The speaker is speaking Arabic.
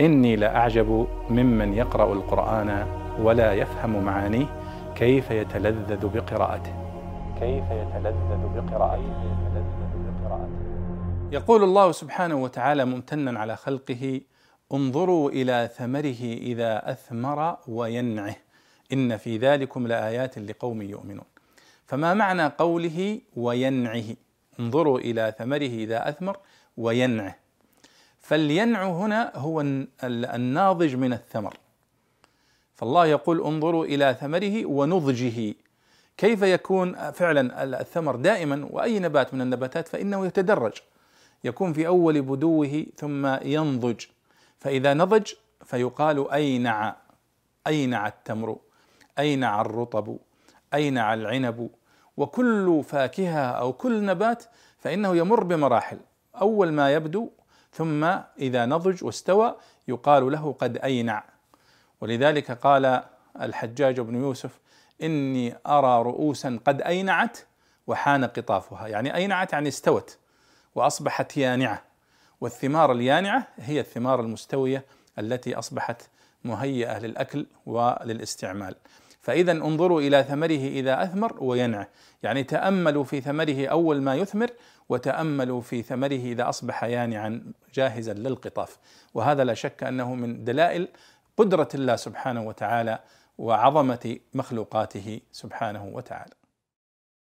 إني لأعجب ممن يقرأ القرآن ولا يفهم معانيه كيف يتلذذ بقراءته. كيف يتلذذ بقراءته. يقول الله سبحانه وتعالى ممتنا على خلقه انظروا إلى ثمره إذا أثمر وينعه. إن في ذلكم لآيات لقوم يؤمنون. فما معنى قوله وينعه؟ انظروا إلى ثمره إذا أثمر وينعه. فالينع هنا هو الناضج من الثمر. فالله يقول انظروا إلى ثمره ونضجه. كيف يكون فعلا الثمر دائما وأي نبات من النباتات فإنه يتدرج. يكون في أول بدوه ثم ينضج. فإذا نضج فيقال اينع اينع التمر؟ اينع الرطب؟ اينع العنب؟ وكل فاكهة أو كل نبات فإنه يمر بمراحل. أول ما يبدو ثم إذا نضج واستوى يقال له قد أينع. ولذلك قال الحجاج بن يوسف إني أرى رؤوسا قد أينعت وحان قطافها. يعني أينعت يعني استوت وأصبحت يانعة والثمار اليانعة هي الثمار المستوية التي أصبحت مهيئة للأكل وللاستعمال. فإذا انظروا إلى ثمره إذا أثمر وينعى يعني تأملوا في ثمره أول ما يثمر وتأملوا في ثمره إذا أصبح يانعا جاهزا للقطاف. وهذا لا شك أنه من دلائل قدرة الله سبحانه وتعالى وعظمة مخلوقاته سبحانه وتعالى.